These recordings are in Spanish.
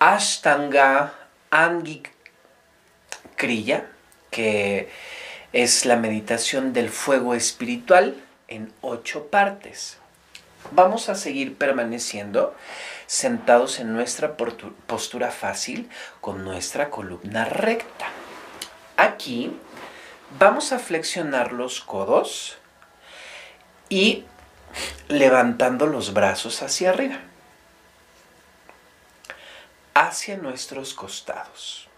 Ashtanga Kriya, que es la meditación del fuego espiritual en ocho partes. Vamos a seguir permaneciendo sentados en nuestra postura fácil con nuestra columna recta. Aquí vamos a flexionar los codos y levantando los brazos hacia arriba, hacia nuestros costados.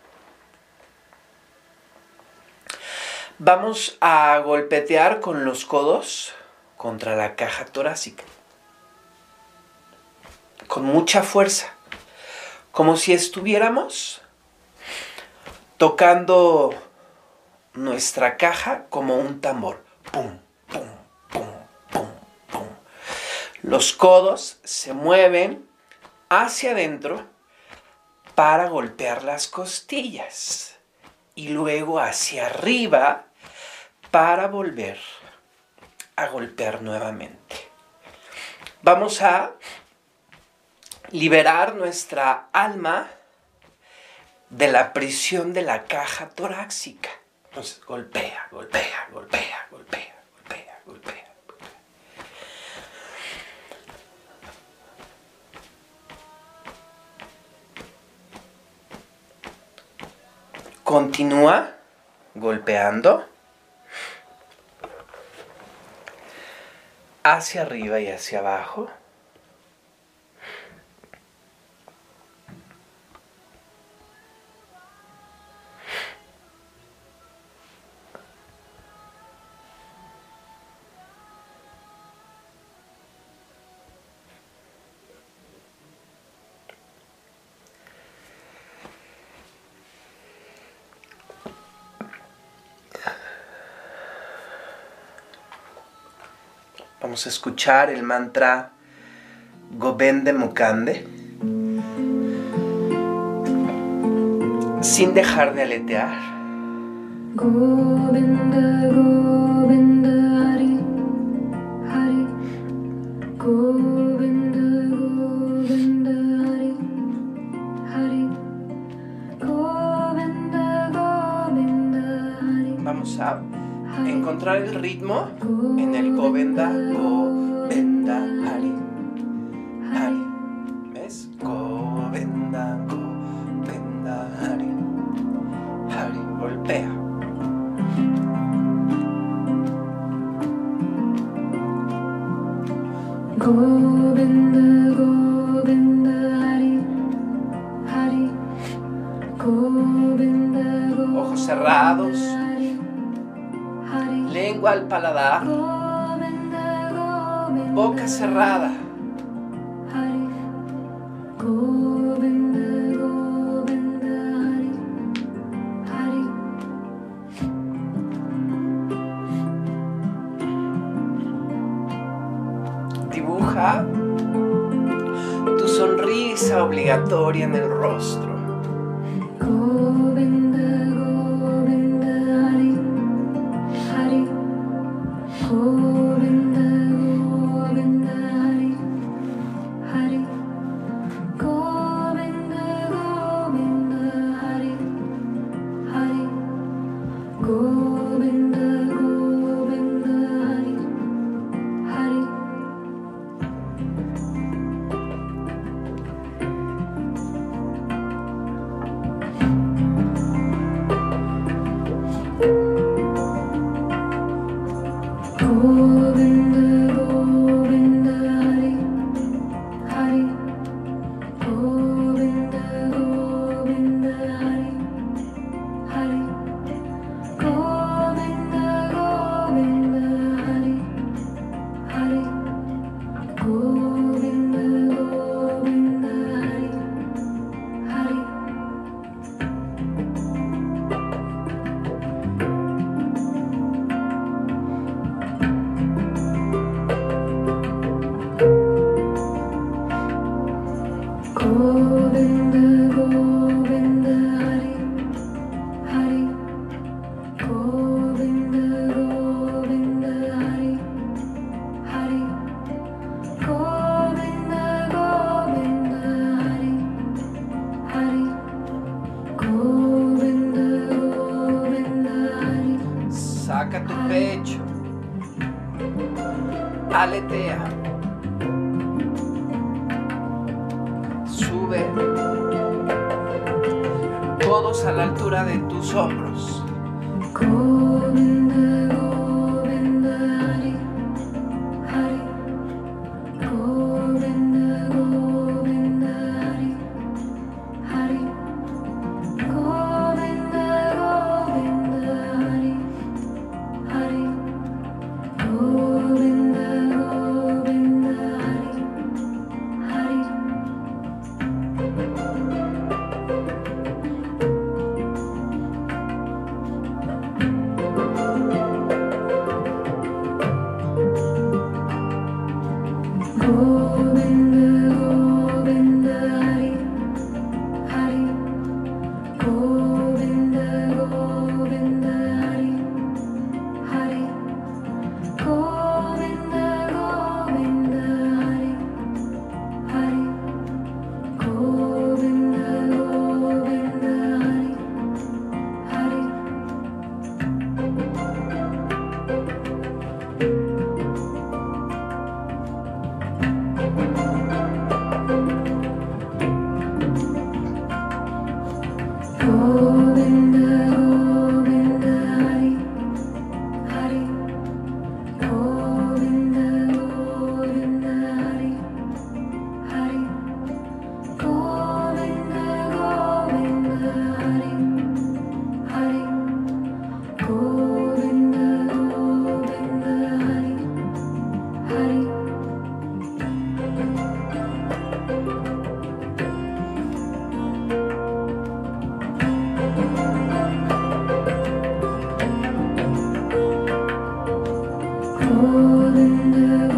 Vamos a golpetear con los codos contra la caja torácica. Con mucha fuerza. Como si estuviéramos tocando nuestra caja como un tambor. Pum, pum, pum, pum, pum. Los codos se mueven hacia adentro para golpear las costillas y luego hacia arriba para volver a golpear nuevamente. Vamos a liberar nuestra alma de la prisión de la caja torácica. Entonces, golpea, golpea, golpea, golpea, golpea, golpea. Continúa golpeando hacia arriba y hacia abajo. Vamos a escuchar el mantra Gobende Mukande sin dejar de aletear. Govinda, Govinda, Hari, Hari, Govinda, Govinda, Hari, Hari, Govinda, Govinda, Hari. Vamos a encontrar el ritmo en el Govenda, boca cerrada. Dibuja tu sonrisa obligatoria en el rostro. Go. saca tu pecho, aletea, sube. Todos a la altura de tus hombros. Lleva tus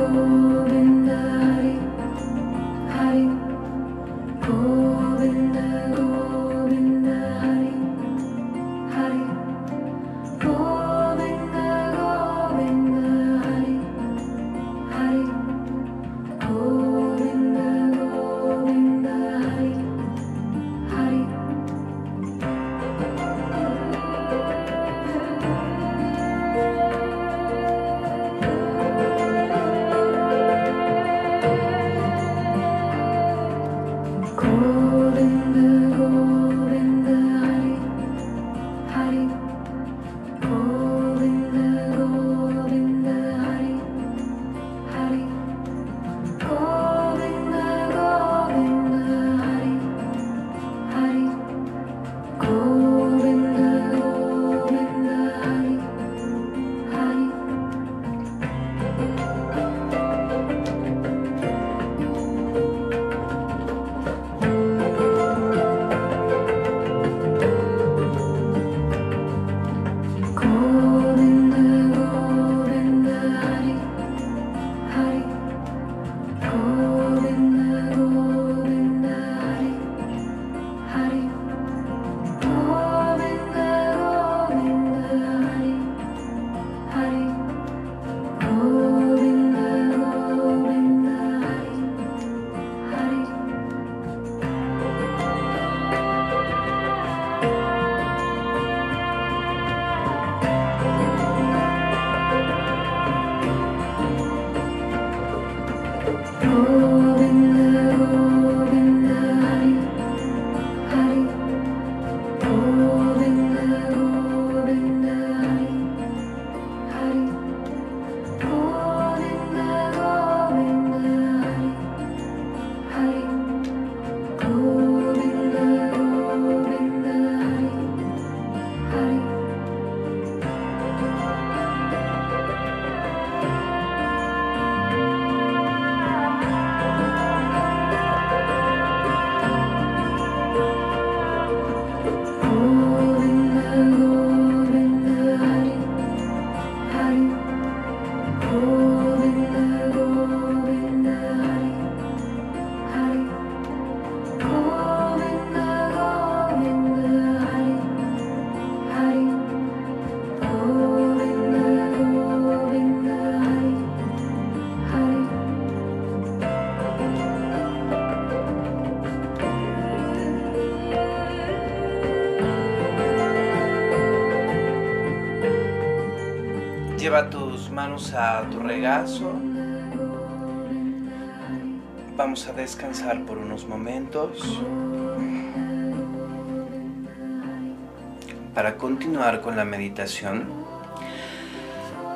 a tu regazo. Vamos a descansar por unos momentos. Para continuar con la meditación,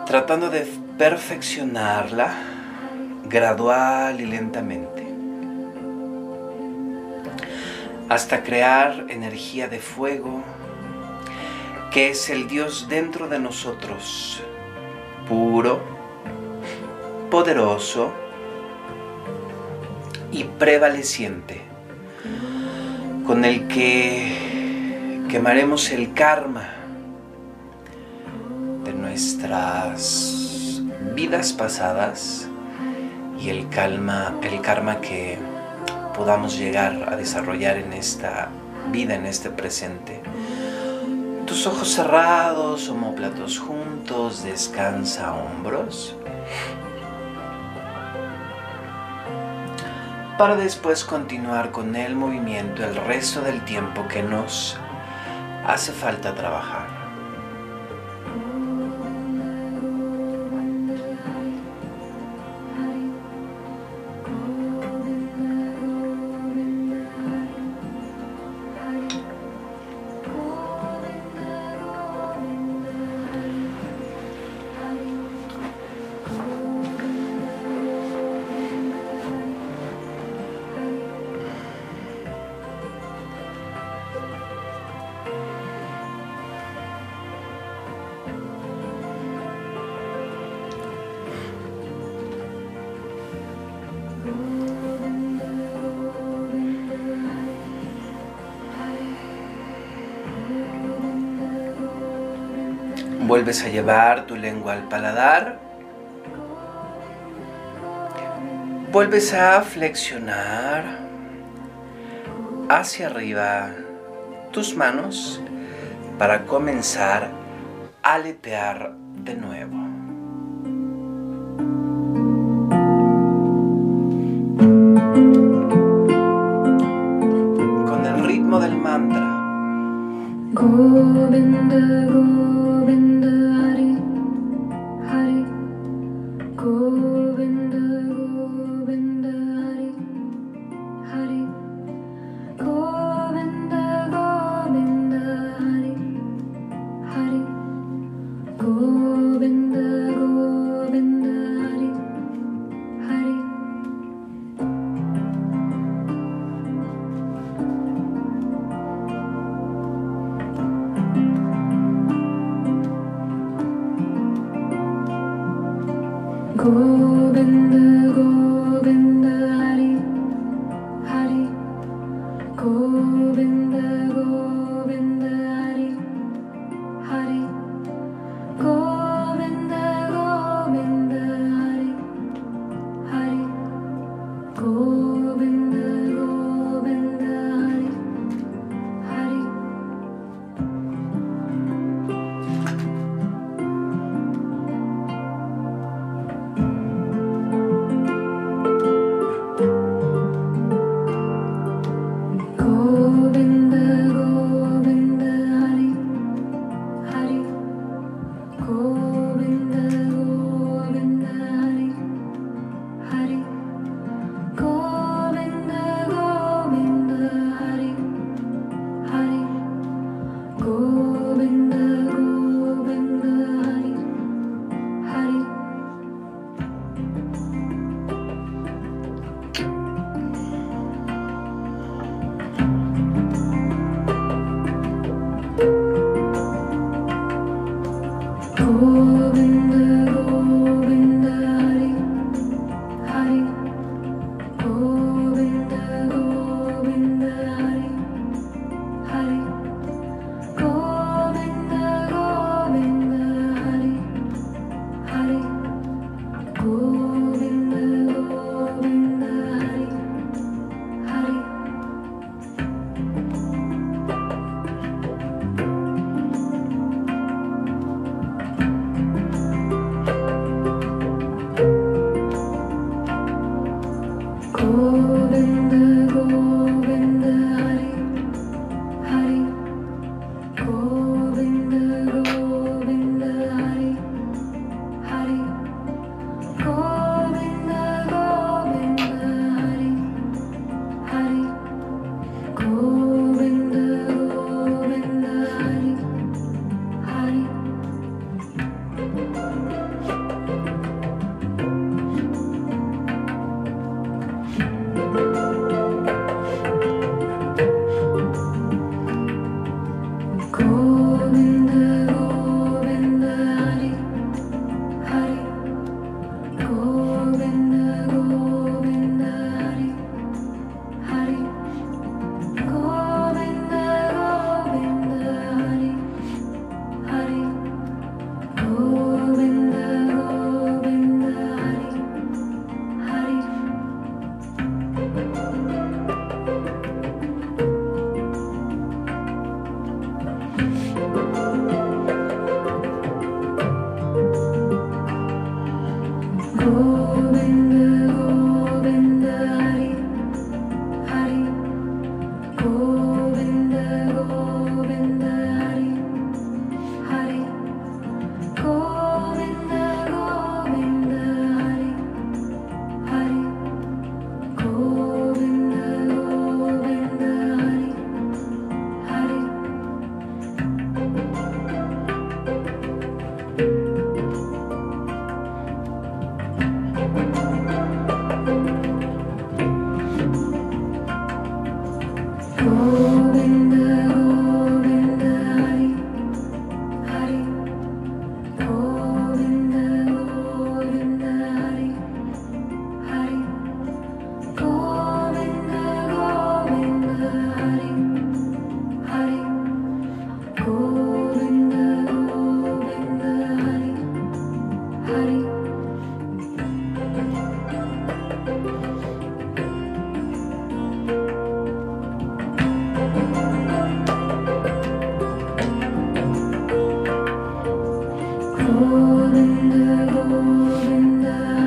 tratando de perfeccionarla gradual y lentamente, hasta crear energía de fuego, que es el Dios dentro de nosotros, puro, poderoso, y prevaleciente, con el que quemaremos el karma de nuestras vidas pasadas y el, el karma que podamos llegar a desarrollar en esta vida, en este presente. Tus ojos cerrados, homóplatos juntos, descansa hombros. para después continuar con el movimiento el resto del tiempo que nos hace falta trabajar. Vuelves a llevar tu lengua al paladar. Vuelves a flexionar hacia arriba tus manos para comenzar a aletear de nuevo. Con el ritmo del mantra. Oh. Govinda, Govinda.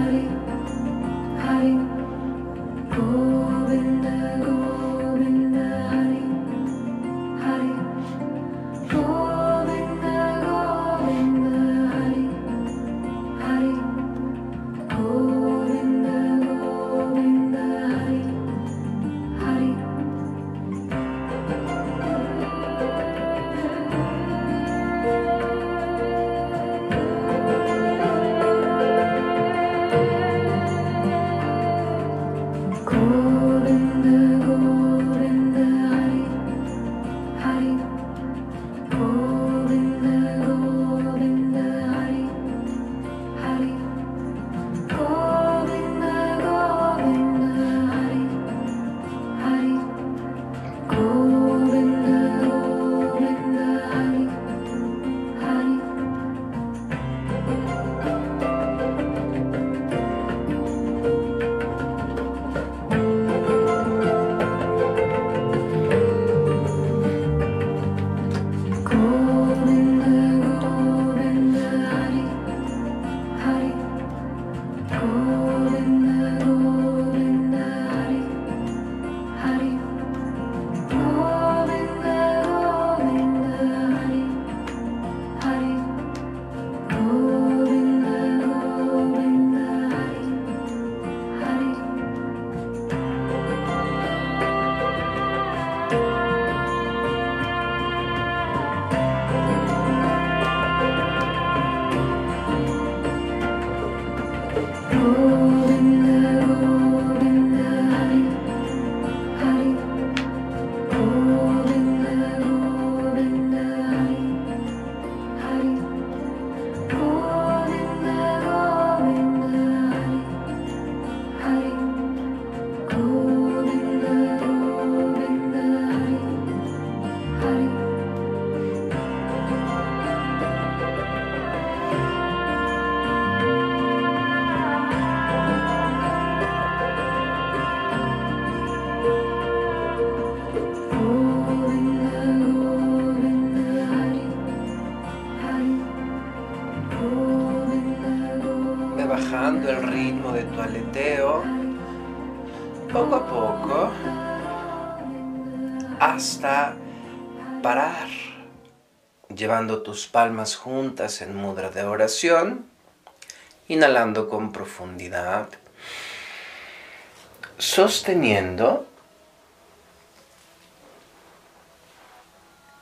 Poco a poco hasta parar, llevando tus palmas juntas en mudra de oración, inhalando con profundidad, sosteniendo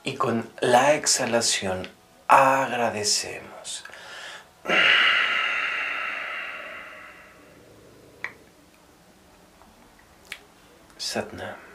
y con la exhalación agradecemos. Satnam.